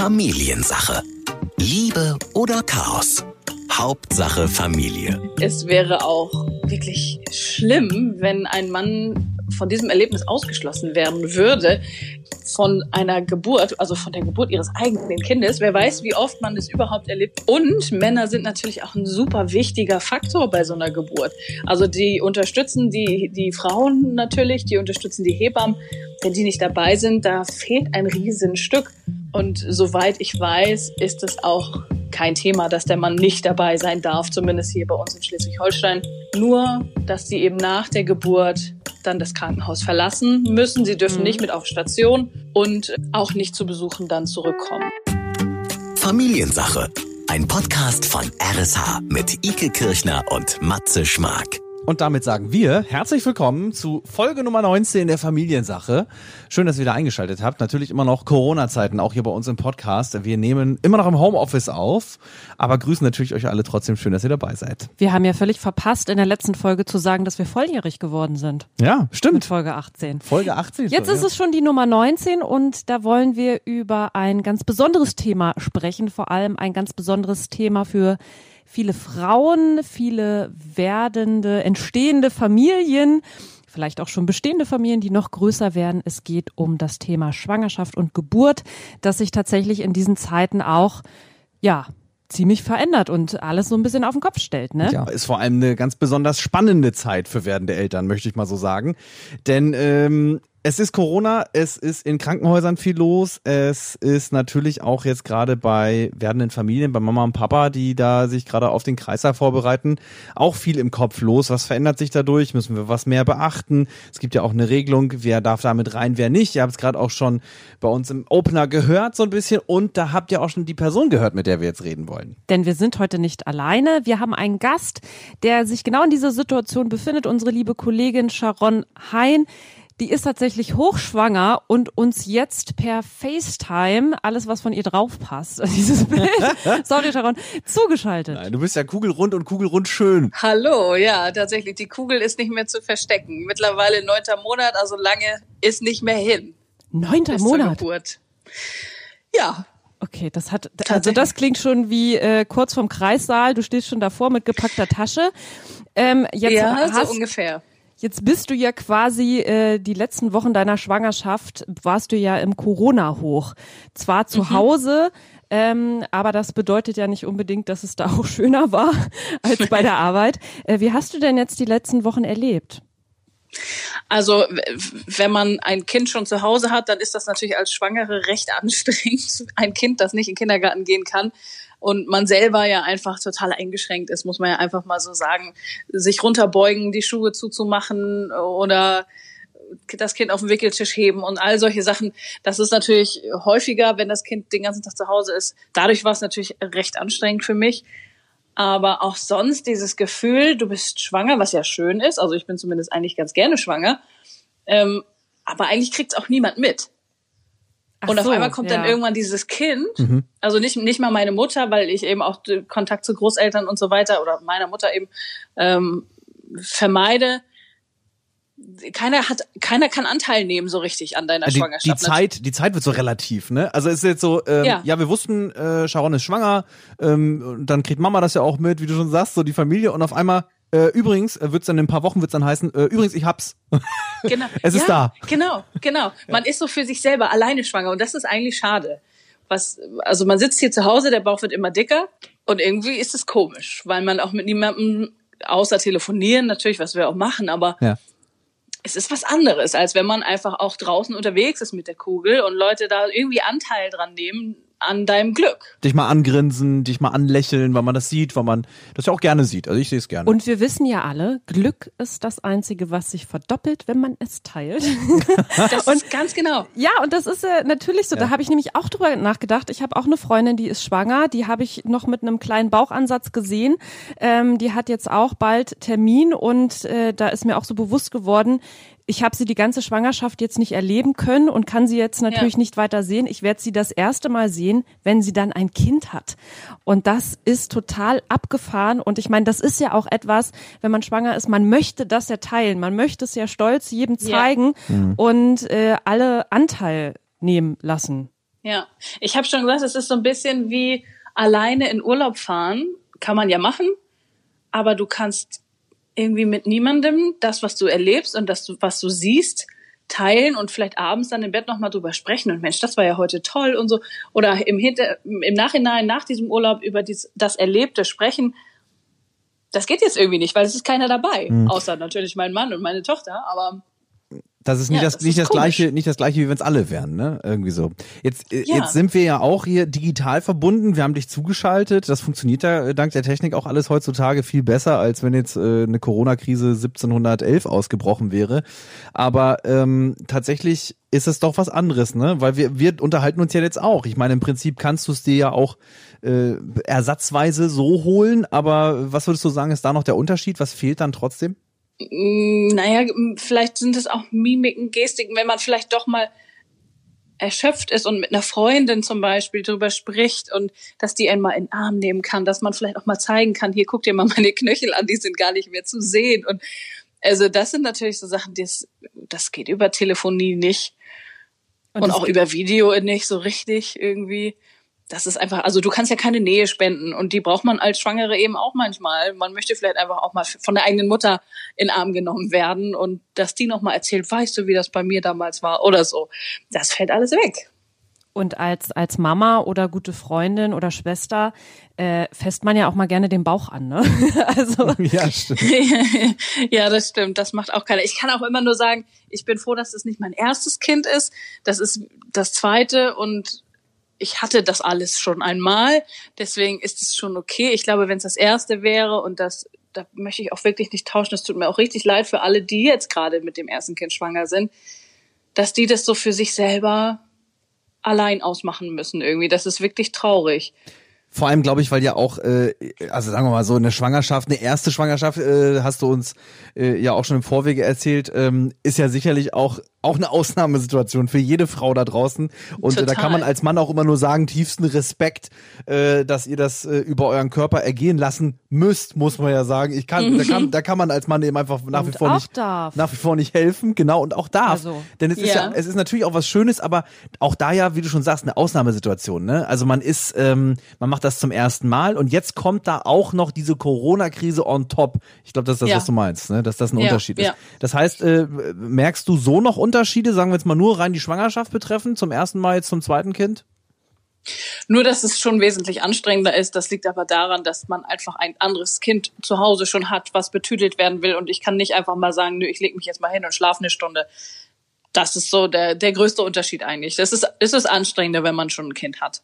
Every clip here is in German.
Familiensache. Liebe oder Chaos? Hauptsache Familie. Es wäre auch wirklich schlimm, wenn ein Mann von diesem Erlebnis ausgeschlossen werden würde, von einer Geburt, also von der Geburt ihres eigenen Kindes. Wer weiß, wie oft man das überhaupt erlebt. Und Männer sind natürlich auch ein super wichtiger Faktor bei so einer Geburt. Also die unterstützen die, die Frauen natürlich, die unterstützen die Hebammen. Wenn die nicht dabei sind, da fehlt ein Riesenstück. Und soweit ich weiß, ist es auch kein Thema, dass der Mann nicht dabei sein darf, zumindest hier bei uns in Schleswig-Holstein. Nur, dass sie eben nach der Geburt dann das Krankenhaus verlassen müssen. Sie dürfen mhm. nicht mit auf Station und auch nicht zu Besuchen dann zurückkommen. Familiensache. Ein Podcast von RSH mit Ike Kirchner und Matze Schmark. Und damit sagen wir herzlich willkommen zu Folge Nummer 19 der Familiensache. Schön, dass ihr wieder eingeschaltet habt. Natürlich immer noch Corona-Zeiten, auch hier bei uns im Podcast. Wir nehmen immer noch im Homeoffice auf, aber grüßen natürlich euch alle trotzdem schön, dass ihr dabei seid. Wir haben ja völlig verpasst, in der letzten Folge zu sagen, dass wir volljährig geworden sind. Ja, stimmt. Mit Folge 18. Folge 18. Jetzt ist ja. es schon die Nummer 19 und da wollen wir über ein ganz besonderes Thema sprechen, vor allem ein ganz besonderes Thema für viele Frauen, viele werdende, entstehende Familien, vielleicht auch schon bestehende Familien, die noch größer werden. Es geht um das Thema Schwangerschaft und Geburt, das sich tatsächlich in diesen Zeiten auch, ja, ziemlich verändert und alles so ein bisschen auf den Kopf stellt, ne? Ja, ist vor allem eine ganz besonders spannende Zeit für werdende Eltern, möchte ich mal so sagen. Denn ähm, es ist Corona, es ist in Krankenhäusern viel los, es ist natürlich auch jetzt gerade bei werdenden Familien, bei Mama und Papa, die da sich gerade auf den Kreislauf vorbereiten, auch viel im Kopf los. Was verändert sich dadurch? Müssen wir was mehr beachten? Es gibt ja auch eine Regelung, wer darf damit rein, wer nicht. Ihr habt es gerade auch schon bei uns im Opener gehört so ein bisschen und da habt ihr auch schon die Person gehört, mit der wir jetzt reden wollen. Denn wir sind heute nicht alleine. Wir haben einen Gast, der sich genau in dieser Situation befindet, unsere liebe Kollegin Sharon Hein die ist tatsächlich hochschwanger und uns jetzt per FaceTime alles, was von ihr drauf passt, dieses Bild, sorry Sharon, zugeschaltet. Nein, du bist ja kugelrund und kugelrund schön. Hallo, ja, tatsächlich, die Kugel ist nicht mehr zu verstecken. Mittlerweile neunter Monat, also lange ist nicht mehr hin. Neunter Monat? Geburt. Ja, Okay, das hat also das klingt schon wie äh, kurz vorm Kreissaal. Du stehst schon davor mit gepackter Tasche. Ähm, jetzt ja, hast, so ungefähr. Jetzt bist du ja quasi äh, die letzten Wochen deiner Schwangerschaft warst du ja im Corona-Hoch. Zwar zu mhm. Hause, ähm, aber das bedeutet ja nicht unbedingt, dass es da auch schöner war als bei der Arbeit. Äh, wie hast du denn jetzt die letzten Wochen erlebt? Also wenn man ein Kind schon zu Hause hat, dann ist das natürlich als Schwangere recht anstrengend. Ein Kind, das nicht in den Kindergarten gehen kann, und man selber ja einfach total eingeschränkt ist, muss man ja einfach mal so sagen, sich runterbeugen, die Schuhe zuzumachen oder das Kind auf den Wickeltisch heben und all solche Sachen. Das ist natürlich häufiger, wenn das Kind den ganzen Tag zu Hause ist. Dadurch war es natürlich recht anstrengend für mich. Aber auch sonst dieses Gefühl, du bist schwanger, was ja schön ist. Also ich bin zumindest eigentlich ganz gerne schwanger. Ähm, aber eigentlich kriegt es auch niemand mit. Ach und auf so, einmal kommt ja. dann irgendwann dieses Kind, mhm. also nicht, nicht mal meine Mutter, weil ich eben auch Kontakt zu Großeltern und so weiter oder meiner Mutter eben ähm, vermeide. Keiner hat, keiner kann Anteil nehmen so richtig an deiner die, Schwangerschaft. Die Zeit, die Zeit wird so relativ, ne? Also es ist jetzt so, ähm, ja. ja, wir wussten, äh, Sharon ist schwanger, ähm, dann kriegt Mama das ja auch mit, wie du schon sagst, so die Familie und auf einmal äh, übrigens, äh, wird's dann in ein paar Wochen wird's dann heißen, äh, übrigens, ich hab's. Genau. es ist ja, da. Genau, genau. Man ist so für sich selber alleine schwanger und das ist eigentlich schade. Was, also man sitzt hier zu Hause, der Bauch wird immer dicker und irgendwie ist es komisch, weil man auch mit niemandem außer telefonieren natürlich, was wir auch machen, aber ja. es ist was anderes, als wenn man einfach auch draußen unterwegs ist mit der Kugel und Leute da irgendwie Anteil dran nehmen, an deinem Glück. Dich mal angrinsen, dich mal anlächeln, weil man das sieht, weil man das ja auch gerne sieht. Also ich sehe es gerne. Und wir wissen ja alle, Glück ist das Einzige, was sich verdoppelt, wenn man es teilt. das und, ist ganz genau. Ja, und das ist äh, natürlich so. Ja. Da habe ich nämlich auch drüber nachgedacht. Ich habe auch eine Freundin, die ist schwanger. Die habe ich noch mit einem kleinen Bauchansatz gesehen. Ähm, die hat jetzt auch bald Termin und äh, da ist mir auch so bewusst geworden, ich habe sie die ganze Schwangerschaft jetzt nicht erleben können und kann sie jetzt natürlich ja. nicht weiter sehen. Ich werde sie das erste Mal sehen, wenn sie dann ein Kind hat. Und das ist total abgefahren. Und ich meine, das ist ja auch etwas, wenn man schwanger ist, man möchte das ja teilen. Man möchte es ja stolz jedem zeigen ja. Mhm. und äh, alle Anteil nehmen lassen. Ja, ich habe schon gesagt, es ist so ein bisschen wie alleine in Urlaub fahren. Kann man ja machen, aber du kannst irgendwie mit niemandem das, was du erlebst und das, was du siehst, teilen und vielleicht abends dann im Bett nochmal drüber sprechen und Mensch, das war ja heute toll und so. Oder im, Hinter im Nachhinein, nach diesem Urlaub über dies, das Erlebte sprechen. Das geht jetzt irgendwie nicht, weil es ist keiner dabei. Mhm. Außer natürlich mein Mann und meine Tochter, aber das ist nicht ja, das, das nicht das gleiche, nicht das gleiche, wie wenn es alle wären, ne? Irgendwie so. Jetzt, äh, ja. jetzt sind wir ja auch hier digital verbunden. Wir haben dich zugeschaltet. Das funktioniert ja äh, dank der Technik auch alles heutzutage viel besser, als wenn jetzt äh, eine Corona-Krise 1711 ausgebrochen wäre. Aber ähm, tatsächlich ist es doch was anderes, ne? Weil wir, wir unterhalten uns ja jetzt auch. Ich meine, im Prinzip kannst du es dir ja auch äh, ersatzweise so holen. Aber was würdest du sagen, ist da noch der Unterschied? Was fehlt dann trotzdem? Mm, naja, vielleicht sind es auch Mimiken, Gestiken, wenn man vielleicht doch mal erschöpft ist und mit einer Freundin zum Beispiel drüber spricht und dass die einen mal in den Arm nehmen kann, dass man vielleicht auch mal zeigen kann, hier guck dir mal meine Knöchel an, die sind gar nicht mehr zu sehen. Und also das sind natürlich so Sachen, das, das geht über Telefonie nicht. Und, und auch über Video nicht so richtig irgendwie das ist einfach, also du kannst ja keine Nähe spenden und die braucht man als Schwangere eben auch manchmal. Man möchte vielleicht einfach auch mal von der eigenen Mutter in den Arm genommen werden und dass die nochmal erzählt, weißt du, wie das bei mir damals war oder so. Das fällt alles weg. Und als, als Mama oder gute Freundin oder Schwester äh, fässt man ja auch mal gerne den Bauch an, ne? also. Ja, stimmt. ja, das stimmt. Das macht auch keiner. Ich kann auch immer nur sagen, ich bin froh, dass das nicht mein erstes Kind ist. Das ist das zweite und ich hatte das alles schon einmal, deswegen ist es schon okay. Ich glaube, wenn es das erste wäre und das, da möchte ich auch wirklich nicht tauschen. Es tut mir auch richtig leid für alle, die jetzt gerade mit dem ersten Kind schwanger sind, dass die das so für sich selber allein ausmachen müssen irgendwie. Das ist wirklich traurig. Vor allem glaube ich, weil ja auch, äh, also sagen wir mal so, eine Schwangerschaft, eine erste Schwangerschaft, äh, hast du uns äh, ja auch schon im Vorwege erzählt, ähm, ist ja sicherlich auch auch eine Ausnahmesituation für jede Frau da draußen. Und Total. da kann man als Mann auch immer nur sagen, tiefsten Respekt, äh, dass ihr das äh, über euren Körper ergehen lassen müsst, muss man ja sagen. Ich kann, mhm. da kann, da kann man als Mann eben einfach nach und wie vor nicht, darf. nach wie vor nicht helfen, genau, und auch darf. Also, Denn es ja. ist ja, es ist natürlich auch was Schönes, aber auch da ja, wie du schon sagst, eine Ausnahmesituation, ne? Also man ist, ähm, man macht das zum ersten Mal und jetzt kommt da auch noch diese Corona-Krise on top. Ich glaube, das ist das, ja. was du meinst, ne? Dass das ein ja. Unterschied ist. Das heißt, äh, merkst du so noch Unterschiede, sagen wir jetzt mal nur rein die Schwangerschaft betreffen, zum ersten Mal jetzt zum zweiten Kind? Nur, dass es schon wesentlich anstrengender ist. Das liegt aber daran, dass man einfach ein anderes Kind zu Hause schon hat, was betütelt werden will. Und ich kann nicht einfach mal sagen, nö, ich lege mich jetzt mal hin und schlafe eine Stunde. Das ist so der, der größte Unterschied eigentlich. Das ist, ist es anstrengender, wenn man schon ein Kind hat.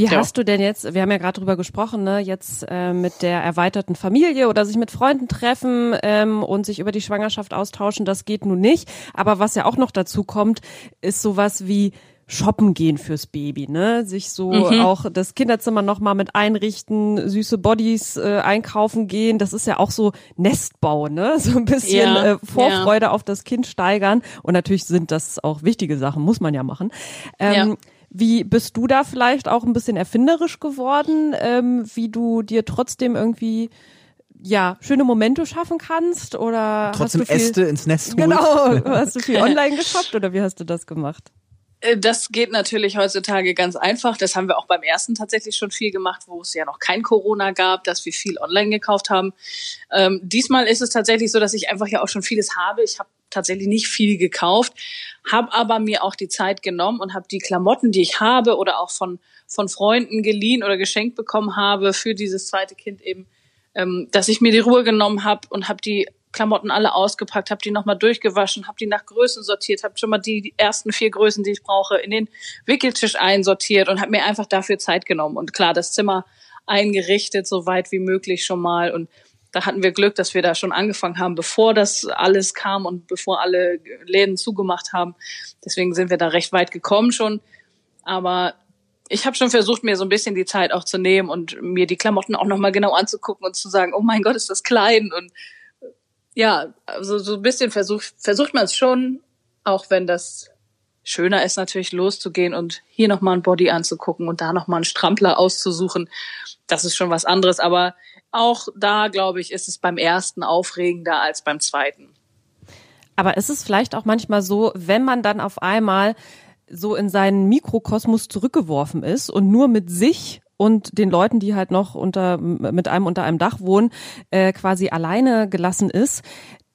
Wie ja. hast du denn jetzt, wir haben ja gerade drüber gesprochen, ne, jetzt äh, mit der erweiterten Familie oder sich mit Freunden treffen ähm, und sich über die Schwangerschaft austauschen, das geht nun nicht. Aber was ja auch noch dazu kommt, ist sowas wie shoppen gehen fürs Baby, ne? Sich so mhm. auch das Kinderzimmer nochmal mit einrichten, süße Bodies äh, einkaufen gehen. Das ist ja auch so Nestbau, ne? So ein bisschen ja, äh, Vorfreude ja. auf das Kind steigern. Und natürlich sind das auch wichtige Sachen, muss man ja machen. Ähm, ja. Wie bist du da vielleicht auch ein bisschen erfinderisch geworden, ähm, wie du dir trotzdem irgendwie ja, schöne Momente schaffen kannst oder trotzdem hast du viel, Äste ins Nest Genau, hast du viel online geshoppt oder wie hast du das gemacht? Äh, das geht natürlich heutzutage ganz einfach. Das haben wir auch beim ersten tatsächlich schon viel gemacht, wo es ja noch kein Corona gab, dass wir viel online gekauft haben. Ähm, diesmal ist es tatsächlich so, dass ich einfach ja auch schon vieles habe. Ich habe tatsächlich nicht viel gekauft, habe aber mir auch die Zeit genommen und habe die Klamotten, die ich habe oder auch von, von Freunden geliehen oder geschenkt bekommen habe für dieses zweite Kind eben, ähm, dass ich mir die Ruhe genommen habe und habe die Klamotten alle ausgepackt, habe die nochmal durchgewaschen, habe die nach Größen sortiert, habe schon mal die ersten vier Größen, die ich brauche, in den Wickeltisch einsortiert und habe mir einfach dafür Zeit genommen. Und klar, das Zimmer eingerichtet, so weit wie möglich schon mal. Und da hatten wir Glück, dass wir da schon angefangen haben, bevor das alles kam und bevor alle Läden zugemacht haben. Deswegen sind wir da recht weit gekommen schon. Aber ich habe schon versucht, mir so ein bisschen die Zeit auch zu nehmen und mir die Klamotten auch nochmal genau anzugucken und zu sagen, oh mein Gott, ist das klein. Und ja, also so ein bisschen versucht, versucht man es schon, auch wenn das schöner ist natürlich loszugehen und hier nochmal ein Body anzugucken und da nochmal einen Strampler auszusuchen. Das ist schon was anderes. Aber auch da, glaube ich, ist es beim ersten aufregender als beim zweiten. Aber ist es vielleicht auch manchmal so, wenn man dann auf einmal so in seinen Mikrokosmos zurückgeworfen ist und nur mit sich und den Leuten, die halt noch unter mit einem unter einem Dach wohnen, äh, quasi alleine gelassen ist,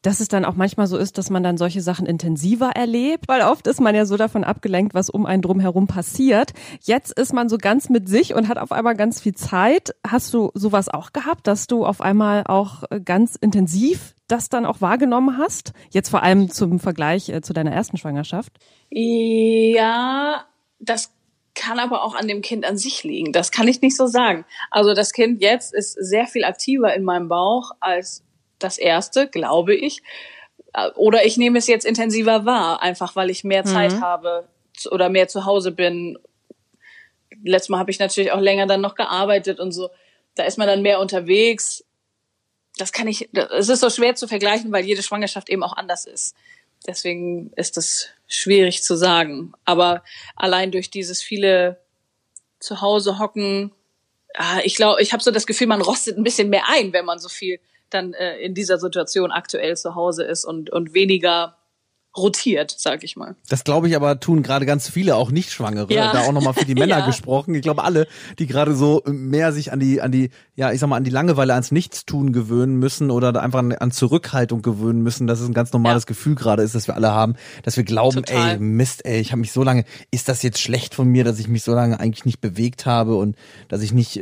dass es dann auch manchmal so ist, dass man dann solche Sachen intensiver erlebt, weil oft ist man ja so davon abgelenkt, was um einen drumherum passiert. Jetzt ist man so ganz mit sich und hat auf einmal ganz viel Zeit. Hast du sowas auch gehabt, dass du auf einmal auch ganz intensiv das dann auch wahrgenommen hast? Jetzt vor allem zum Vergleich äh, zu deiner ersten Schwangerschaft? Ja, das kann aber auch an dem Kind an sich liegen. Das kann ich nicht so sagen. Also das Kind jetzt ist sehr viel aktiver in meinem Bauch als das erste, glaube ich. Oder ich nehme es jetzt intensiver wahr, einfach weil ich mehr Zeit mhm. habe oder mehr zu Hause bin. Letztes Mal habe ich natürlich auch länger dann noch gearbeitet und so. Da ist man dann mehr unterwegs. Das kann ich, es ist so schwer zu vergleichen, weil jede Schwangerschaft eben auch anders ist. Deswegen ist das schwierig zu sagen. Aber allein durch dieses viele zu Hause hocken, ich glaube, ich habe so das Gefühl, man rostet ein bisschen mehr ein, wenn man so viel dann äh, in dieser Situation aktuell zu Hause ist und, und weniger rotiert, sag ich mal. Das glaube ich aber tun gerade ganz viele, auch Nicht-Schwangere. Ja. Da auch nochmal für die Männer ja. gesprochen. Ich glaube alle, die gerade so mehr sich an die, an die, ja, ich sag mal, an die Langeweile, ans Nichtstun gewöhnen müssen oder einfach an, an Zurückhaltung gewöhnen müssen, dass es ein ganz normales ja. Gefühl gerade ist, dass wir alle haben, dass wir glauben, Total. ey, Mist, ey, ich habe mich so lange, ist das jetzt schlecht von mir, dass ich mich so lange eigentlich nicht bewegt habe und dass ich nicht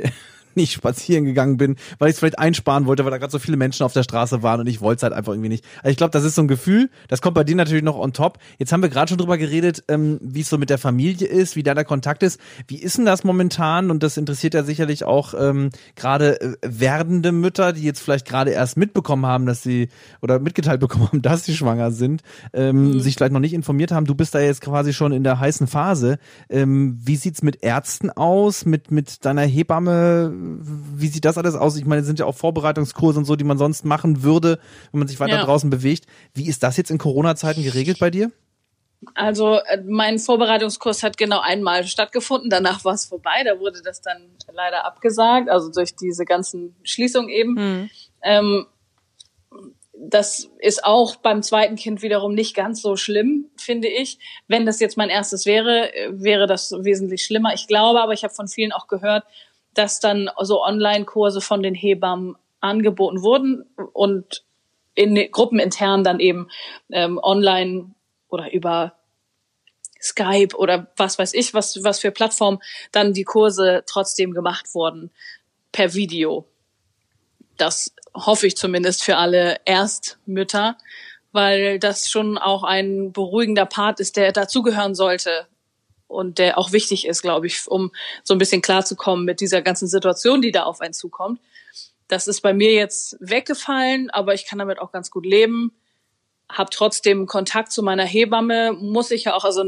nicht spazieren gegangen bin, weil ich es vielleicht einsparen wollte, weil da gerade so viele Menschen auf der Straße waren und ich wollte es halt einfach irgendwie nicht. Also ich glaube, das ist so ein Gefühl, das kommt bei dir natürlich noch on top. Jetzt haben wir gerade schon drüber geredet, ähm, wie es so mit der Familie ist, wie da der Kontakt ist. Wie ist denn das momentan? Und das interessiert ja sicherlich auch ähm, gerade äh, werdende Mütter, die jetzt vielleicht gerade erst mitbekommen haben, dass sie oder mitgeteilt bekommen haben, dass sie schwanger sind, ähm, mhm. sich vielleicht noch nicht informiert haben. Du bist da jetzt quasi schon in der heißen Phase. Ähm, wie sieht's mit Ärzten aus, mit mit deiner Hebamme? Wie sieht das alles aus? Ich meine, es sind ja auch Vorbereitungskurse und so, die man sonst machen würde, wenn man sich weiter ja. draußen bewegt. Wie ist das jetzt in Corona-Zeiten geregelt bei dir? Also äh, mein Vorbereitungskurs hat genau einmal stattgefunden, danach war es vorbei, da wurde das dann leider abgesagt, also durch diese ganzen Schließungen eben. Hm. Ähm, das ist auch beim zweiten Kind wiederum nicht ganz so schlimm, finde ich. Wenn das jetzt mein erstes wäre, äh, wäre das wesentlich schlimmer. Ich glaube aber, ich habe von vielen auch gehört, dass dann so Online-Kurse von den Hebammen angeboten wurden und in Gruppen intern dann eben ähm, online oder über Skype oder was weiß ich, was, was für Plattformen dann die Kurse trotzdem gemacht wurden per Video. Das hoffe ich zumindest für alle Erstmütter, weil das schon auch ein beruhigender Part ist, der dazugehören sollte und der auch wichtig ist, glaube ich, um so ein bisschen klarzukommen mit dieser ganzen Situation, die da auf einen zukommt. Das ist bei mir jetzt weggefallen, aber ich kann damit auch ganz gut leben. Hab trotzdem Kontakt zu meiner Hebamme, muss ich ja auch, also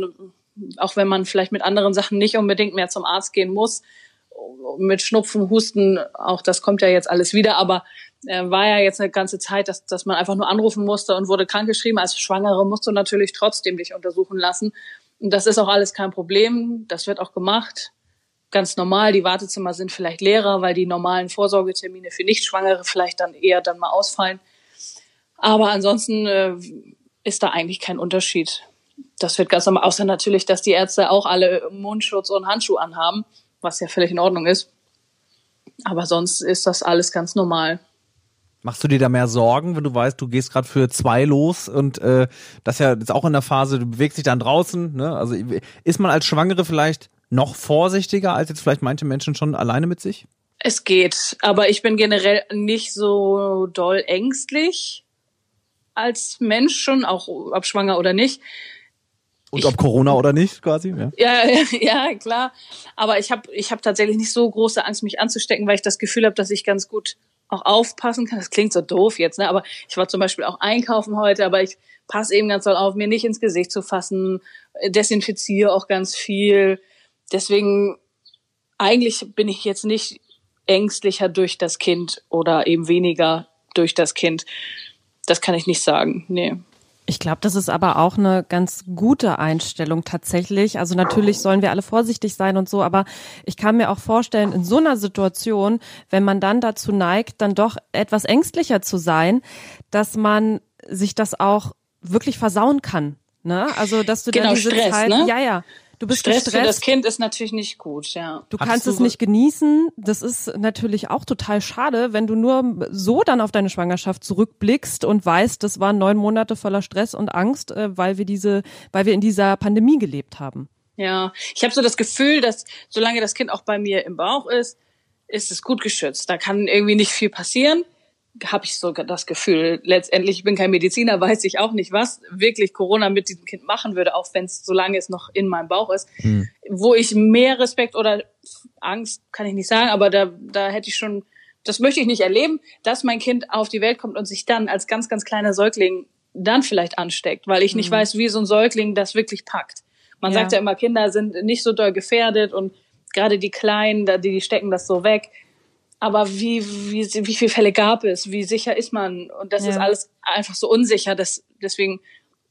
auch wenn man vielleicht mit anderen Sachen nicht unbedingt mehr zum Arzt gehen muss, mit Schnupfen, Husten, auch das kommt ja jetzt alles wieder, aber äh, war ja jetzt eine ganze Zeit, dass, dass man einfach nur anrufen musste und wurde krankgeschrieben. Als Schwangere musst du natürlich trotzdem dich untersuchen lassen. Und das ist auch alles kein Problem. Das wird auch gemacht. Ganz normal. Die Wartezimmer sind vielleicht leerer, weil die normalen Vorsorgetermine für Nichtschwangere vielleicht dann eher dann mal ausfallen. Aber ansonsten äh, ist da eigentlich kein Unterschied. Das wird ganz normal, außer natürlich, dass die Ärzte auch alle Mundschutz und Handschuhe anhaben, was ja völlig in Ordnung ist. Aber sonst ist das alles ganz normal. Machst du dir da mehr Sorgen, wenn du weißt, du gehst gerade für zwei los und äh, das ja jetzt auch in der Phase, du bewegst dich dann draußen, ne? Also ist man als Schwangere vielleicht noch vorsichtiger als jetzt vielleicht manche Menschen schon alleine mit sich? Es geht, aber ich bin generell nicht so doll ängstlich als Mensch schon, auch ob schwanger oder nicht. Und ob Corona oder nicht, quasi? Ja, ja, ja klar. Aber ich habe ich hab tatsächlich nicht so große Angst, mich anzustecken, weil ich das Gefühl habe, dass ich ganz gut auch aufpassen kann. Das klingt so doof jetzt, ne? Aber ich war zum Beispiel auch einkaufen heute, aber ich passe eben ganz doll auf, mir nicht ins Gesicht zu fassen, desinfiziere auch ganz viel. Deswegen eigentlich bin ich jetzt nicht ängstlicher durch das Kind oder eben weniger durch das Kind. Das kann ich nicht sagen. Nee. Ich glaube, das ist aber auch eine ganz gute Einstellung tatsächlich. Also natürlich sollen wir alle vorsichtig sein und so, aber ich kann mir auch vorstellen, in so einer Situation, wenn man dann dazu neigt, dann doch etwas ängstlicher zu sein, dass man sich das auch wirklich versauen kann. Ne? Also dass du genau, dann diese Stress, Zeit, ne? ja, ja, Du bist Stress gestresst. für das Kind ist natürlich nicht gut, ja. Du Hattest kannst du es nicht genießen. Das ist natürlich auch total schade, wenn du nur so dann auf deine Schwangerschaft zurückblickst und weißt, das waren neun Monate voller Stress und Angst, äh, weil wir diese, weil wir in dieser Pandemie gelebt haben. Ja, ich habe so das Gefühl, dass solange das Kind auch bei mir im Bauch ist, ist es gut geschützt. Da kann irgendwie nicht viel passieren. Habe ich so das Gefühl. Letztendlich, ich bin kein Mediziner, weiß ich auch nicht, was wirklich Corona mit diesem Kind machen würde, auch wenn es solange es noch in meinem Bauch ist. Wo ich mehr Respekt oder Angst, kann ich nicht sagen, aber da, da hätte ich schon, das möchte ich nicht erleben, dass mein Kind auf die Welt kommt und sich dann als ganz, ganz kleiner Säugling dann vielleicht ansteckt, weil ich nicht weiß, wie so ein Säugling das wirklich packt. Man Ja. sagt ja immer, Kinder sind nicht so doll gefährdet und gerade die Kleinen, da- die, die stecken das so weg. Aber wie, wie, wie viele Fälle gab es? Wie sicher ist man? Und das Ja. ist alles einfach so unsicher. Das, deswegen,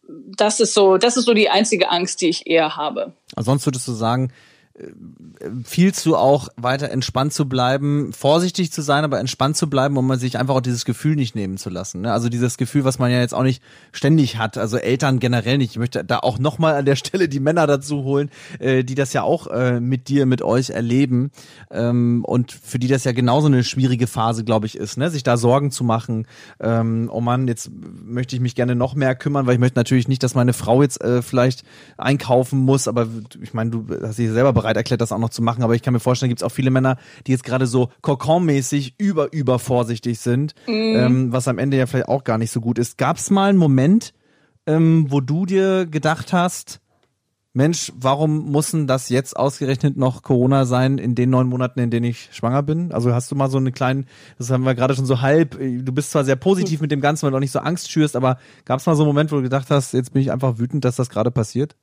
das ist so, das ist so die einzige Angst, die ich eher habe. Sonst würdest du sagen, empfiehlst du auch weiter entspannt zu bleiben, vorsichtig zu sein, aber entspannt zu bleiben, um man sich einfach auch dieses Gefühl nicht nehmen zu lassen. Ne? Also dieses Gefühl, was man ja jetzt auch nicht ständig hat, also Eltern generell nicht. Ich möchte da auch nochmal an der Stelle die Männer dazu holen, äh, die das ja auch äh, mit dir, mit euch erleben ähm, und für die das ja genauso eine schwierige Phase, glaube ich, ist, ne? sich da Sorgen zu machen. Ähm, oh Mann, jetzt möchte ich mich gerne noch mehr kümmern, weil ich möchte natürlich nicht, dass meine Frau jetzt äh, vielleicht einkaufen muss, aber ich meine, du hast dich selber bereit erklärt, das auch noch zu machen, aber ich kann mir vorstellen, gibt es auch viele Männer, die jetzt gerade so Kokon-mäßig über, über vorsichtig sind, ähm, was am Ende ja vielleicht auch gar nicht so gut ist. Gab es mal einen Moment, ähm, wo du dir gedacht hast, Mensch, warum muss denn das jetzt ausgerechnet noch Corona sein in den neun Monaten, in denen ich schwanger bin? Also hast du mal so eine kleine, das haben wir gerade schon so halb, du bist zwar sehr positiv mit dem Ganzen, weil du auch nicht so Angst schürst, aber gab es mal so einen Moment, wo du gedacht hast, jetzt bin ich einfach wütend, dass das gerade passiert?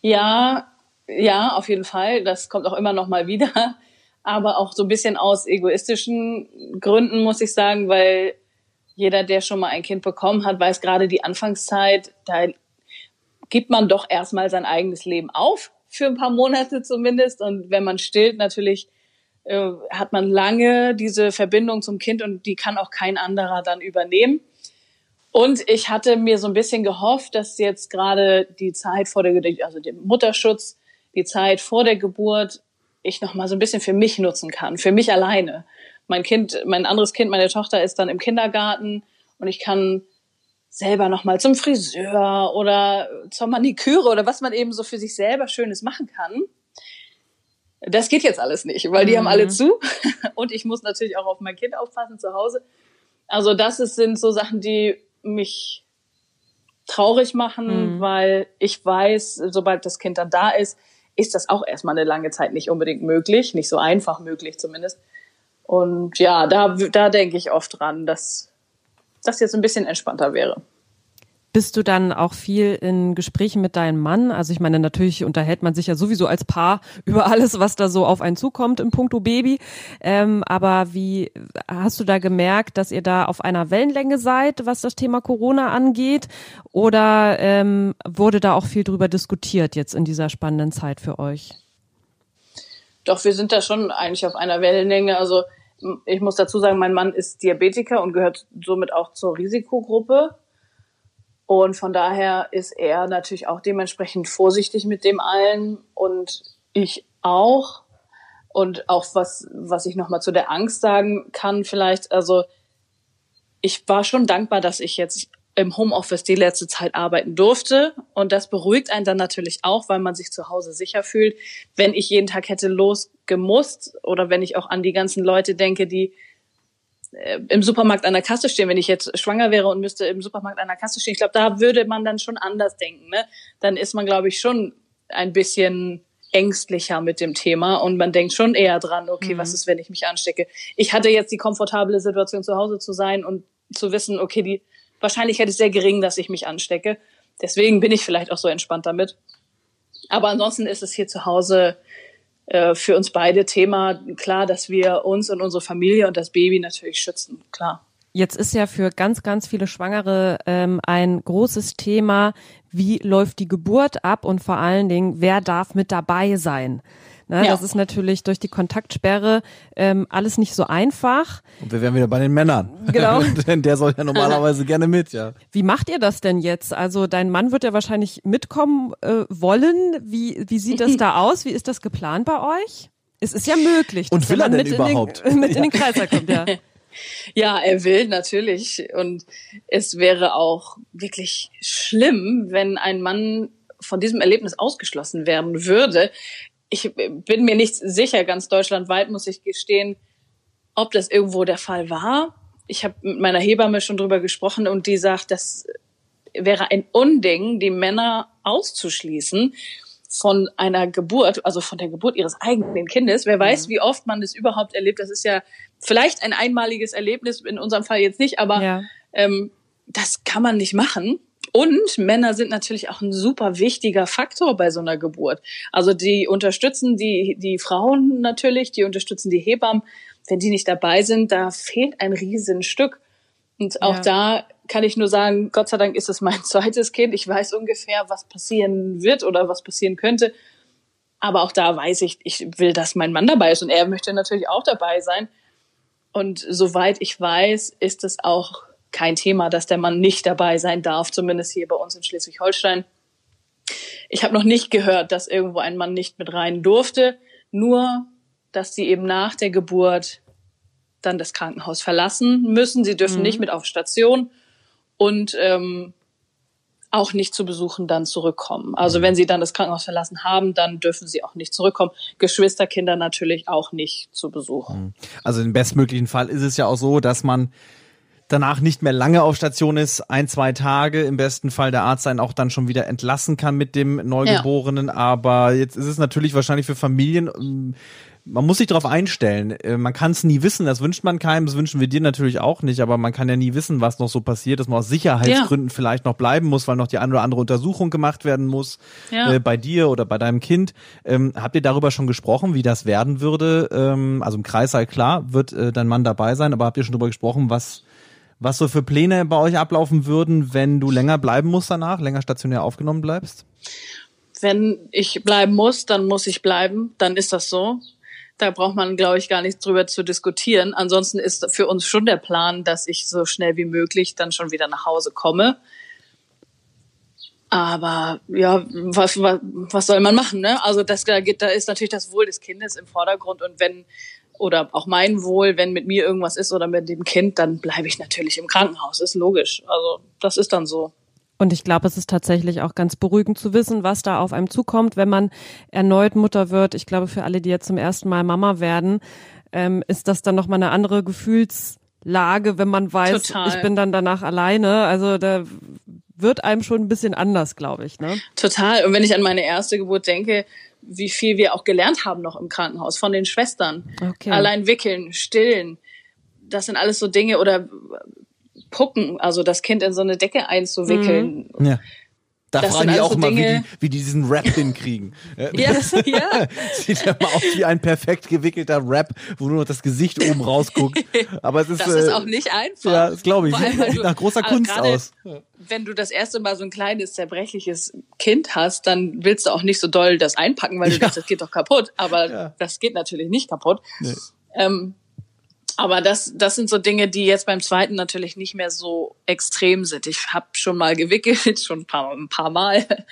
Ja, ja, auf jeden Fall. Das kommt auch immer noch mal wieder. Aber auch so ein bisschen aus egoistischen Gründen, muss ich sagen, weil jeder, der schon mal ein Kind bekommen hat, weiß gerade die Anfangszeit, da gibt man doch erstmal sein eigenes Leben auf, für ein paar Monate zumindest. Und wenn man stillt, natürlich äh, hat man lange diese Verbindung zum Kind und die kann auch kein anderer dann übernehmen. Und ich hatte mir so ein bisschen gehofft, dass jetzt gerade die Zeit vor der, also dem Mutterschutz, die Zeit vor der Geburt, ich noch mal so ein bisschen für mich nutzen kann, für mich alleine. Mein Kind, mein anderes Kind, meine Tochter ist dann im Kindergarten und ich kann selber noch mal zum Friseur oder zur Maniküre oder was man eben so für sich selber Schönes machen kann. Das geht jetzt alles nicht, weil die haben alle zu und ich muss natürlich auch auf mein Kind aufpassen zu Hause. Also das ist, sind so Sachen, die mich traurig machen, weil ich weiß, sobald das Kind dann da ist, ist das auch erstmal eine lange Zeit nicht unbedingt möglich, nicht so einfach möglich zumindest. Und ja, da, da denke ich oft dran, dass das jetzt ein bisschen entspannter wäre. Bist du dann auch viel in Gesprächen mit deinem Mann? Also ich meine, natürlich unterhält man sich ja sowieso als Paar über alles, was da so auf einen zukommt im Punkto Baby. Ähm, aber wie hast du da gemerkt, dass ihr da auf einer Wellenlänge seid, was das Thema Corona angeht? Oder ähm, wurde da auch viel drüber diskutiert jetzt in dieser spannenden Zeit für euch? Doch, wir sind da schon eigentlich auf einer Wellenlänge. Also ich muss dazu sagen, mein Mann ist Diabetiker und gehört somit auch zur Risikogruppe. Und von daher ist er natürlich auch dementsprechend vorsichtig mit dem allen und ich auch. Und auch was, was ich nochmal zu der Angst sagen kann, vielleicht, also ich war schon dankbar, dass ich jetzt im Homeoffice die letzte Zeit arbeiten durfte. Und das beruhigt einen dann natürlich auch, weil man sich zu Hause sicher fühlt. Wenn ich jeden Tag hätte losgemusst oder wenn ich auch an die ganzen Leute denke, die im Supermarkt an der Kasse stehen, wenn ich jetzt schwanger wäre und müsste im Supermarkt an der Kasse stehen, ich glaube, da würde man dann schon anders denken. Ne? Dann ist man, glaube ich, schon ein bisschen ängstlicher mit dem Thema und man denkt schon eher dran, okay, was ist, wenn ich mich anstecke? Ich hatte jetzt die komfortable Situation, zu Hause zu sein und zu wissen, okay, die Wahrscheinlichkeit ist sehr gering, dass ich mich anstecke. Deswegen bin ich vielleicht auch so entspannt damit. Aber ansonsten ist es hier zu Hause äh, für uns beide Thema klar, dass wir uns und unsere Familie und das Baby natürlich schützen. Klar. Jetzt ist ja für ganz, ganz viele Schwangere ähm, ein großes Thema, wie läuft die Geburt ab und vor allen Dingen, wer darf mit dabei sein? Ne, ja. Das ist natürlich durch die Kontaktsperre ähm, alles nicht so einfach. Und wir wären wieder bei den Männern. Genau. denn der soll ja normalerweise gerne mit, ja. Wie macht ihr das denn jetzt? Also dein Mann wird ja wahrscheinlich mitkommen äh, wollen. Wie, wie sieht das da aus? Wie ist das geplant bei euch? Es ist ja möglich. Und will er denn überhaupt? Den, mit ja. in den Kreislauf kommt, ja. Ja, er will natürlich. Und es wäre auch wirklich schlimm, wenn ein Mann von diesem Erlebnis ausgeschlossen werden würde. Ich bin mir nicht sicher, ganz deutschlandweit muss ich gestehen, ob das irgendwo der Fall war. Ich habe mit meiner Hebamme schon drüber gesprochen und die sagt, das wäre ein Unding, die Männer auszuschließen von einer Geburt, also von der Geburt ihres eigenen Kindes. Wer weiß, mhm. wie oft man das überhaupt erlebt. Das ist ja vielleicht ein einmaliges Erlebnis, in unserem Fall jetzt nicht, aber ja. ähm, das kann man nicht machen. Und Männer sind natürlich auch ein super wichtiger Faktor bei so einer Geburt. Also die unterstützen die, die Frauen natürlich, die unterstützen die Hebammen. Wenn die nicht dabei sind, da fehlt ein Riesenstück. Und auch ja. da kann ich nur sagen, Gott sei Dank ist es mein zweites Kind. Ich weiß ungefähr, was passieren wird oder was passieren könnte. Aber auch da weiß ich, ich will, dass mein Mann dabei ist und er möchte natürlich auch dabei sein. Und soweit ich weiß, ist es auch kein Thema, dass der Mann nicht dabei sein darf, zumindest hier bei uns in Schleswig-Holstein. Ich habe noch nicht gehört, dass irgendwo ein Mann nicht mit rein durfte, nur dass sie eben nach der Geburt dann das Krankenhaus verlassen müssen. Sie dürfen mhm. nicht mit auf Station und ähm, auch nicht zu Besuchen dann zurückkommen. Also mhm. wenn sie dann das Krankenhaus verlassen haben, dann dürfen sie auch nicht zurückkommen. Geschwisterkinder natürlich auch nicht zu besuchen. Mhm. Also im bestmöglichen Fall ist es ja auch so, dass man danach nicht mehr lange auf Station ist, ein, zwei Tage, im besten Fall der Arzt einen auch dann schon wieder entlassen kann mit dem Neugeborenen. Ja. Aber jetzt ist es natürlich wahrscheinlich für Familien ähm, man muss sich darauf einstellen. Äh, man kann es nie wissen, das wünscht man keinem, das wünschen wir dir natürlich auch nicht, aber man kann ja nie wissen, was noch so passiert, dass man aus Sicherheitsgründen ja. vielleicht noch bleiben muss, weil noch die eine oder andere Untersuchung gemacht werden muss ja. äh, bei dir oder bei deinem Kind. Ähm, habt ihr darüber schon gesprochen, wie das werden würde? Ähm, also im Kreis sei klar, wird äh, dein Mann dabei sein, aber habt ihr schon darüber gesprochen, was was so für Pläne bei euch ablaufen würden, wenn du länger bleiben musst danach, länger stationär aufgenommen bleibst? Wenn ich bleiben muss, dann muss ich bleiben, dann ist das so. Da braucht man, glaube ich, gar nicht drüber zu diskutieren. Ansonsten ist für uns schon der Plan, dass ich so schnell wie möglich dann schon wieder nach Hause komme. Aber ja, was, was, was soll man machen? Ne? Also das, da, geht, da ist natürlich das Wohl des Kindes im Vordergrund. Und wenn, oder auch mein Wohl, wenn mit mir irgendwas ist oder mit dem Kind, dann bleibe ich natürlich im Krankenhaus. Ist logisch. Also das ist dann so. Und ich glaube, es ist tatsächlich auch ganz beruhigend zu wissen, was da auf einem zukommt, wenn man erneut Mutter wird. Ich glaube, für alle, die jetzt zum ersten Mal Mama werden, ähm, ist das dann nochmal eine andere Gefühlslage, wenn man weiß, Total. ich bin dann danach alleine. Also da wird einem schon ein bisschen anders, glaube ich. Ne? Total. Und wenn ich an meine erste Geburt denke, wie viel wir auch gelernt haben noch im Krankenhaus von den Schwestern. Okay. Allein wickeln, stillen. Das sind alles so Dinge oder Puppen, also das Kind in so eine Decke einzuwickeln. Mhm. Ja. Da das fragen die auch so mal, wie die, wie die diesen Rap hinkriegen. ja, ja. Sieht ja mal aus wie ein perfekt gewickelter Rap, wo nur noch das Gesicht oben rausguckt. Aber es ist, das ist äh, auch nicht einfach. Ja, das glaube ich. Allem, Sieht du, nach großer Kunst aus. Wenn du das erste Mal so ein kleines, zerbrechliches Kind hast, dann willst du auch nicht so doll das einpacken, weil du ja. denkst, das geht doch kaputt. Aber ja. das geht natürlich nicht kaputt. Nee. Ähm, aber das, das sind so Dinge, die jetzt beim zweiten natürlich nicht mehr so extrem sind. Ich habe schon mal gewickelt, schon ein paar, ein paar Mal.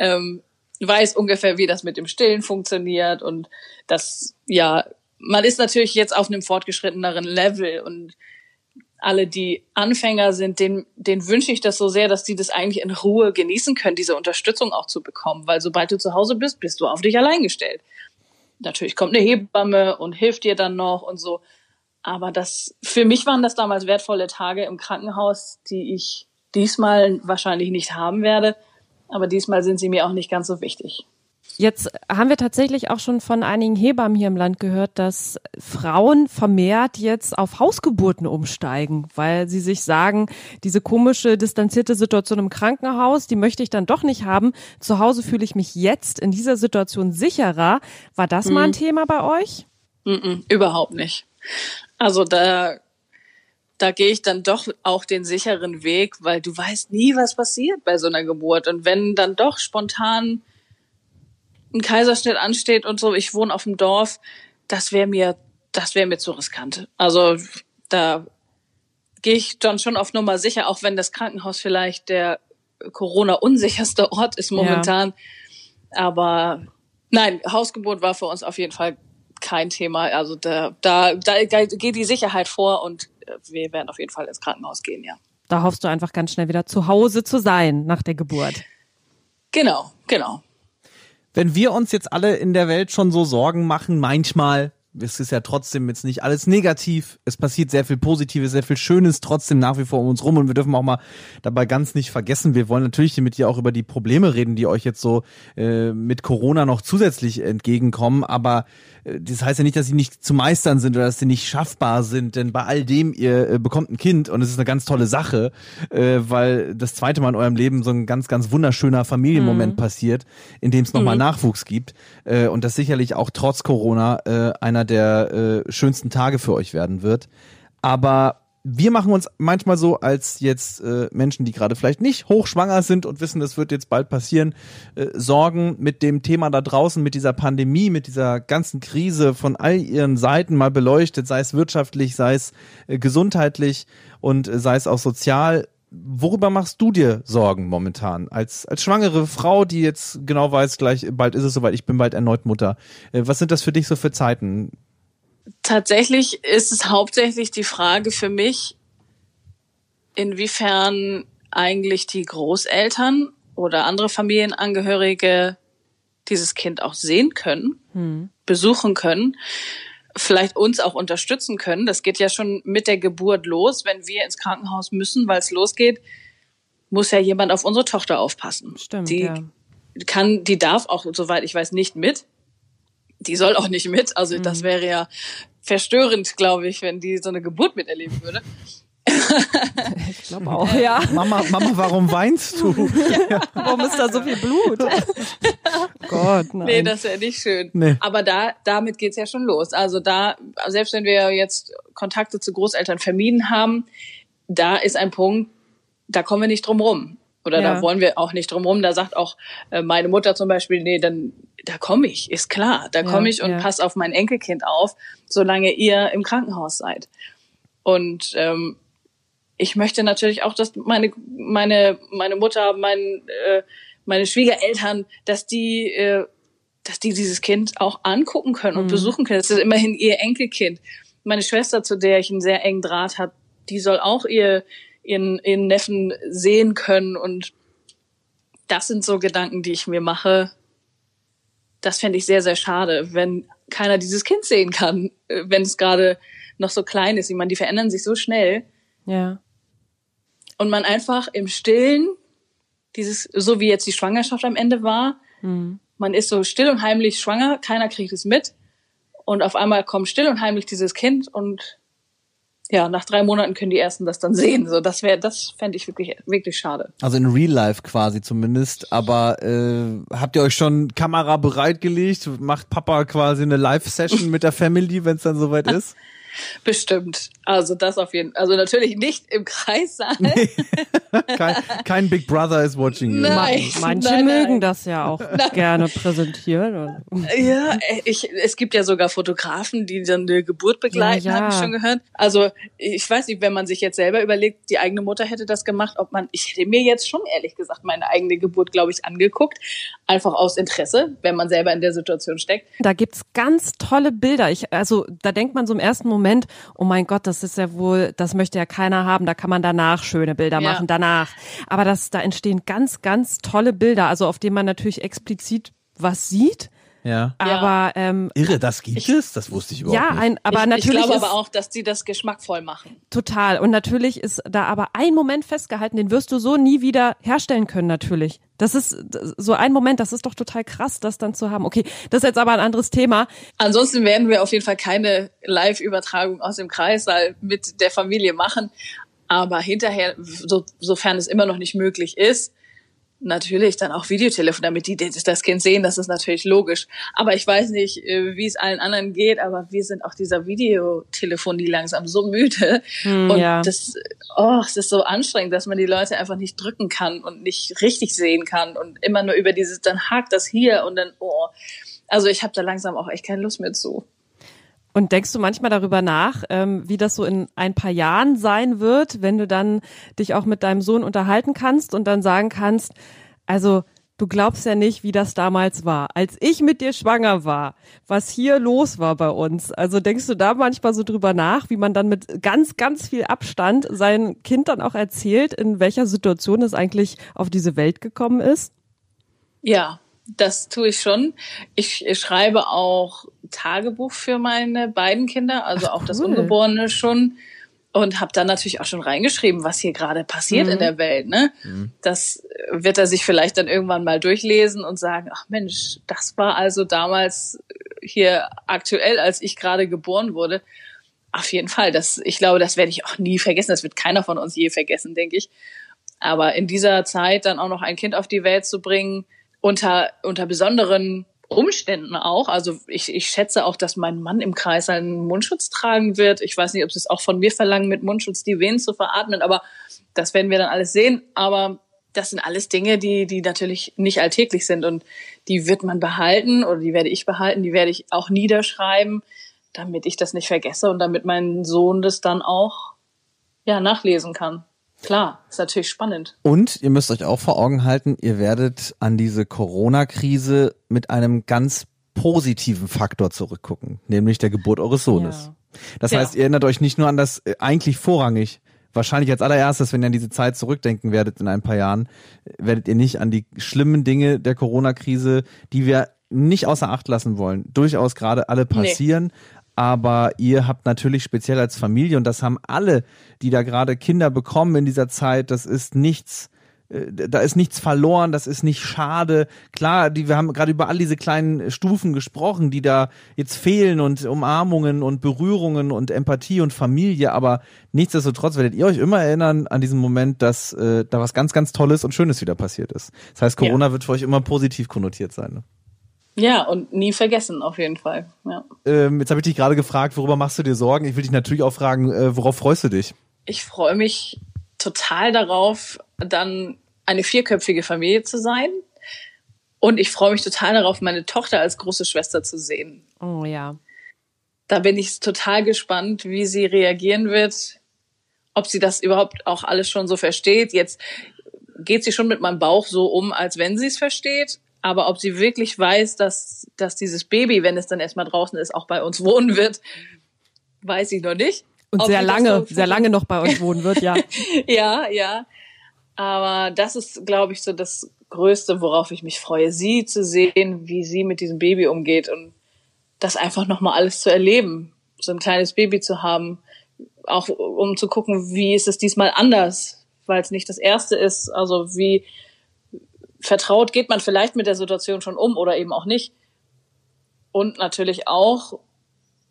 Ähm, weiß ungefähr, wie das mit dem Stillen funktioniert und das, ja, man ist natürlich jetzt auf einem fortgeschritteneren Level und alle, die Anfänger sind, denen, denen wünsche ich das so sehr, dass die das eigentlich in Ruhe genießen können, diese Unterstützung auch zu bekommen, weil sobald du zu Hause bist, bist du auf dich allein gestellt. Natürlich kommt eine Hebamme und hilft dir dann noch und so. Aber das, für mich waren das damals wertvolle Tage im Krankenhaus, die ich diesmal wahrscheinlich nicht haben werde. Aber diesmal sind sie mir auch nicht ganz so wichtig. Jetzt haben wir tatsächlich auch schon von einigen Hebammen hier im Land gehört, dass Frauen vermehrt jetzt auf Hausgeburten umsteigen, weil sie sich sagen, diese komische, distanzierte Situation im Krankenhaus, die möchte ich dann doch nicht haben. Zu Hause fühle ich mich jetzt in dieser Situation sicherer. War das mhm. mal ein mhm. Thema bei euch? Mhm, überhaupt nicht. Also da, da gehe ich dann doch auch den sicheren Weg, weil du weißt nie, was passiert bei so einer Geburt. Und wenn dann doch spontan ein Kaiserschnitt ansteht und so, ich wohne auf dem Dorf, das wäre mir, das wäre mir zu riskant. Also da gehe ich dann schon auf Nummer sicher, auch wenn das Krankenhaus vielleicht der Corona-unsicherste Ort ist momentan. Ja. Aber nein, Hausgeburt war für uns auf jeden Fall kein Thema. Also da, da, da, da geht die Sicherheit vor und wir werden auf jeden Fall ins Krankenhaus gehen, ja. Da hoffst du einfach ganz schnell wieder zu Hause zu sein nach der Geburt. Genau, genau. Wenn wir uns jetzt alle in der Welt schon so Sorgen machen, manchmal, es ist ja trotzdem jetzt nicht alles negativ. Es passiert sehr viel Positives, sehr viel Schönes trotzdem nach wie vor um uns rum. Und wir dürfen auch mal dabei ganz nicht vergessen, wir wollen natürlich mit dir auch über die Probleme reden, die euch jetzt so äh, mit Corona noch zusätzlich entgegenkommen. Aber äh, das heißt ja nicht, dass sie nicht zu meistern sind oder dass sie nicht schaffbar sind. Denn bei all dem, ihr äh, bekommt ein Kind und es ist eine ganz tolle Sache, äh, weil das zweite Mal in eurem Leben so ein ganz, ganz wunderschöner Familienmoment mhm. passiert, in dem es nochmal mhm. Nachwuchs gibt. Äh, und das sicherlich auch trotz Corona äh, einer der äh, schönsten Tage für euch werden wird. Aber wir machen uns manchmal so als jetzt äh, Menschen, die gerade vielleicht nicht hochschwanger sind und wissen, es wird jetzt bald passieren, äh, Sorgen mit dem Thema da draußen, mit dieser Pandemie, mit dieser ganzen Krise von all ihren Seiten mal beleuchtet, sei es wirtschaftlich, sei es äh, gesundheitlich und äh, sei es auch sozial. Worüber machst du dir Sorgen momentan? Als, als schwangere Frau, die jetzt genau weiß, gleich bald ist es soweit, ich bin bald erneut Mutter. Äh, was sind das für dich so für Zeiten? Tatsächlich ist es hauptsächlich die Frage für mich, inwiefern eigentlich die Großeltern oder andere Familienangehörige dieses Kind auch sehen können, hm. besuchen können, vielleicht uns auch unterstützen können. Das geht ja schon mit der Geburt los. Wenn wir ins Krankenhaus müssen, weil es losgeht, muss ja jemand auf unsere Tochter aufpassen. Stimmt. Die ja. kann, die darf auch, soweit ich weiß, nicht mit. Die soll auch nicht mit. Also hm. das wäre ja verstörend, glaube ich, wenn die so eine Geburt miterleben würde. Ich glaube auch, ja. Mama, Mama, warum weinst du? Ja, warum ist da so viel Blut? Gott, nein. Nee, das wäre nicht schön. Nee. Aber da, damit geht's ja schon los. Also da, selbst wenn wir jetzt Kontakte zu Großeltern vermieden haben, da ist ein Punkt, da kommen wir nicht drum rum. Oder ja. da wollen wir auch nicht drum rum. Da sagt auch äh, meine Mutter zum Beispiel, nee, dann da komme ich, ist klar. Da komme ich und ja. passe auf mein Enkelkind auf, solange ihr im Krankenhaus seid. Und ähm, ich möchte natürlich auch, dass meine meine meine Mutter, mein äh, meine Schwiegereltern, dass die äh, dass die dieses Kind auch angucken können und mhm. besuchen können. Das ist immerhin ihr Enkelkind. Meine Schwester, zu der ich einen sehr engen Draht habe, die soll auch ihr ihren, ihren Neffen sehen können und das sind so Gedanken, die ich mir mache. Das fände ich sehr, sehr schade, wenn keiner dieses Kind sehen kann, äh, wenn es gerade noch so klein ist. Ich meine, die verändern sich so schnell. Ja und man einfach im Stillen dieses, so wie jetzt die Schwangerschaft am Ende war, mhm. man ist so still und heimlich schwanger, keiner kriegt es mit und auf einmal kommt still und heimlich dieses Kind und ja, nach drei Monaten können die ersten das dann sehen. So, das wäre, das fände ich wirklich, wirklich schade. Also in Real Life quasi zumindest. Aber äh, habt ihr euch schon Kamera bereitgelegt? Macht Papa quasi eine Live-Session mit der Family, wenn es dann soweit ist? Bestimmt. Also das auf jeden Fall. Also natürlich nicht im Kreissaal. Nee. kein, kein, Big Brother is watching you. Nein, Manche nein, mögen nein. das ja auch nein. gerne präsentieren. Ja, ich, es gibt ja sogar Fotografen, die dann eine Geburt begleiten, ja, ja. habe ich schon gehört. Also ich weiß nicht, wenn man sich jetzt selber überlegt, die eigene Mutter hätte das gemacht, ob man, ich hätte mir jetzt schon ehrlich gesagt meine eigene Geburt, glaube ich, angeguckt. Einfach aus Interesse, wenn man selber in der Situation steckt. Da gibt's ganz tolle Bilder. Ich, also da denkt man so im ersten Moment, Moment, oh mein Gott, das ist ja wohl, das möchte ja keiner haben, da kann man danach schöne Bilder ja. machen, danach. Aber das, da entstehen ganz, ganz tolle Bilder, also auf denen man natürlich explizit was sieht. Ja. Aber ähm, irre, das gibt ich, es, das wusste ich überhaupt ja, nicht. Ein, aber ich, natürlich ich glaube ist, aber auch, dass die das geschmackvoll machen. Total. Und natürlich ist da aber ein Moment festgehalten, den wirst du so nie wieder herstellen können. Natürlich. Das ist so ein Moment. Das ist doch total krass, das dann zu haben. Okay, das ist jetzt aber ein anderes Thema. Ansonsten werden wir auf jeden Fall keine Live-Übertragung aus dem Kreissaal mit der Familie machen. Aber hinterher, so, sofern es immer noch nicht möglich ist, natürlich dann auch Videotelefon, damit die das Kind sehen, das ist natürlich logisch. Aber ich weiß nicht, äh, wie es allen anderen geht, aber wir sind auch dieser Videotelefonie langsam so müde. Hm, und ja. das, oh, es ist so anstrengend, dass man die Leute einfach nicht drücken kann und nicht richtig sehen kann und immer nur über dieses, dann hakt das hier und dann, oh. Also ich habe da langsam auch echt keine Lust mehr zu. Und denkst du manchmal darüber nach, ähm, wie das so in ein paar Jahren sein wird, wenn du dann dich auch mit deinem Sohn unterhalten kannst und dann sagen kannst, also du glaubst ja nicht, wie das damals war. Als ich mit dir schwanger war, was hier los war bei uns. Also denkst du da manchmal so drüber nach, wie man dann mit ganz, ganz viel Abstand sein Kind dann auch erzählt, in welcher Situation es eigentlich auf diese Welt gekommen ist? Ja, das tue ich schon. Ich, schreibe auch Tagebuch für meine beiden Kinder, also Ach, auch cool. das Ungeborene schon. Und habe dann natürlich auch schon reingeschrieben, was hier gerade passiert mhm. in der Welt. Ne? Mhm. Das wird er sich vielleicht dann irgendwann mal durchlesen und sagen, ach Mensch, das war also damals hier aktuell, als ich gerade geboren wurde. Auf jeden Fall. Das, ich glaube, das werde ich auch nie vergessen. Das wird keiner von uns je vergessen, denke ich. Aber in dieser Zeit dann auch noch ein Kind auf die Welt zu bringen, unter, unter besonderen Umständen auch. Also ich, ich schätze auch, dass mein Mann im Kreis einen Mundschutz tragen wird. Ich weiß nicht, ob sie es auch von mir verlangen, mit Mundschutz die Venen zu veratmen, aber das werden wir dann alles sehen. Aber das sind alles Dinge, die, die natürlich nicht alltäglich sind und die wird man behalten oder die werde ich behalten, die werde ich auch niederschreiben, damit ich das nicht vergesse und damit mein Sohn das dann auch ja, nachlesen kann. Klar, ist natürlich spannend. Und ihr müsst euch auch vor Augen halten, ihr werdet an diese Corona-Krise mit einem ganz positiven Faktor zurückgucken, nämlich der Geburt eures Sohnes. Ja. Das ja. heißt, ihr erinnert euch nicht nur an das äh, eigentlich vorrangig, wahrscheinlich als allererstes, wenn ihr an diese Zeit zurückdenken werdet in ein paar Jahren, werdet ihr nicht an die schlimmen Dinge der Corona-Krise, die wir nicht außer Acht lassen wollen, durchaus gerade alle passieren, nee aber ihr habt natürlich speziell als Familie, und das haben alle, die da gerade Kinder bekommen in dieser Zeit, das ist nichts, äh, da ist nichts verloren, das ist nicht schade. Klar, die, wir haben gerade über all diese kleinen Stufen gesprochen, die da jetzt fehlen und Umarmungen und Berührungen und Empathie und Familie, aber nichtsdestotrotz werdet ihr euch immer erinnern an diesen Moment, dass äh, da was ganz, ganz Tolles und Schönes wieder passiert ist. Das heißt, Corona ja. wird für euch immer positiv konnotiert sein. Ne? Ja, und nie vergessen, auf jeden Fall. Ja. Ähm, jetzt habe ich dich gerade gefragt, worüber machst du dir Sorgen? Ich will dich natürlich auch fragen, äh, worauf freust du dich? Ich freue mich total darauf, dann eine vierköpfige Familie zu sein. Und ich freue mich total darauf, meine Tochter als große Schwester zu sehen. Oh ja. Da bin ich total gespannt, wie sie reagieren wird, ob sie das überhaupt auch alles schon so versteht. Jetzt geht sie schon mit meinem Bauch so um, als wenn sie es versteht. Aber ob sie wirklich weiß, dass, dass dieses Baby, wenn es dann erstmal draußen ist, auch bei uns wohnen wird, weiß ich noch nicht. Und sehr lange, so sehr lange noch bei uns wohnen wird, ja. ja, ja. Aber das ist, glaube ich, so das Größte, worauf ich mich freue, sie zu sehen, wie sie mit diesem Baby umgeht und das einfach nochmal alles zu erleben, so ein kleines Baby zu haben, auch um zu gucken, wie ist es diesmal anders, weil es nicht das erste ist, also wie, vertraut geht man vielleicht mit der Situation schon um oder eben auch nicht. Und natürlich auch,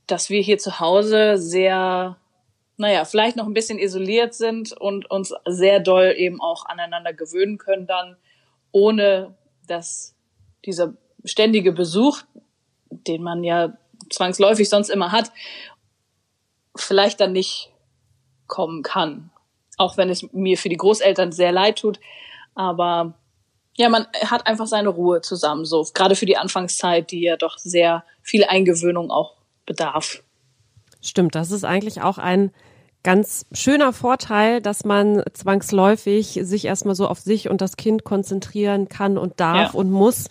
dass wir hier zu Hause sehr, naja, vielleicht noch ein bisschen isoliert sind und uns sehr doll eben auch aneinander gewöhnen können dann, ohne dass dieser ständige Besuch, den man ja zwangsläufig sonst immer hat, vielleicht dann nicht kommen kann. Auch wenn es mir für die Großeltern sehr leid tut. Aber ja, man hat einfach seine Ruhe zusammen, so gerade für die Anfangszeit, die ja doch sehr viel Eingewöhnung auch bedarf. Stimmt, das ist eigentlich auch ein ganz schöner Vorteil, dass man zwangsläufig sich erstmal so auf sich und das Kind konzentrieren kann und darf ja. und muss,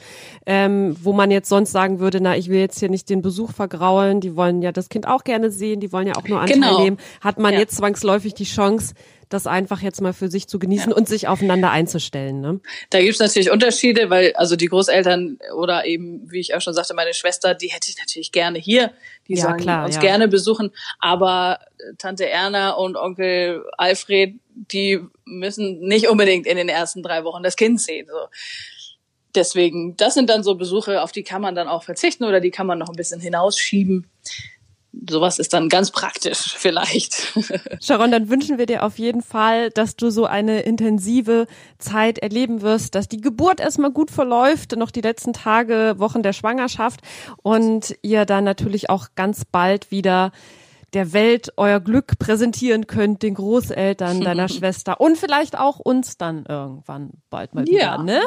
ähm, wo man jetzt sonst sagen würde, na, ich will jetzt hier nicht den Besuch vergraulen, die wollen ja das Kind auch gerne sehen, die wollen ja auch nur Anteil genau. nehmen, hat man ja. jetzt zwangsläufig die Chance, das einfach jetzt mal für sich zu genießen ja. und sich aufeinander einzustellen. Ne? Da gibt es natürlich Unterschiede, weil also die Großeltern oder eben, wie ich auch schon sagte, meine Schwester, die hätte ich natürlich gerne hier. Die ja, sollen klar, uns ja. gerne besuchen. Aber Tante Erna und Onkel Alfred, die müssen nicht unbedingt in den ersten drei Wochen das Kind sehen. So. Deswegen, das sind dann so Besuche, auf die kann man dann auch verzichten oder die kann man noch ein bisschen hinausschieben sowas ist dann ganz praktisch vielleicht. Sharon, dann wünschen wir dir auf jeden Fall, dass du so eine intensive Zeit erleben wirst, dass die Geburt erstmal gut verläuft, noch die letzten Tage, Wochen der Schwangerschaft und ihr dann natürlich auch ganz bald wieder der Welt euer Glück präsentieren könnt, den Großeltern deiner Schwester und vielleicht auch uns dann irgendwann bald mal wieder, ja. ne?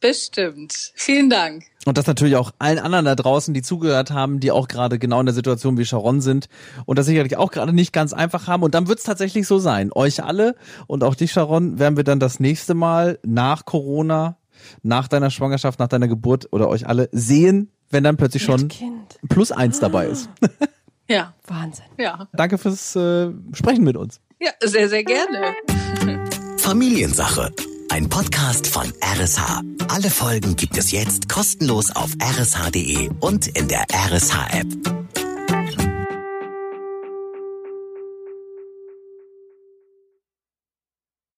Bestimmt. Vielen Dank. Und das natürlich auch allen anderen da draußen, die zugehört haben, die auch gerade genau in der Situation wie Sharon sind und das sicherlich auch gerade nicht ganz einfach haben. Und dann wird es tatsächlich so sein. Euch alle und auch dich, Sharon, werden wir dann das nächste Mal nach Corona, nach deiner Schwangerschaft, nach deiner Geburt oder euch alle sehen, wenn dann plötzlich schon plus eins dabei ist. Ja. Wahnsinn. Ja. Danke fürs äh, Sprechen mit uns. Ja, sehr, sehr gerne. Familiensache ein Podcast von RSH. Alle Folgen gibt es jetzt kostenlos auf rsh.de und in der RSH-App.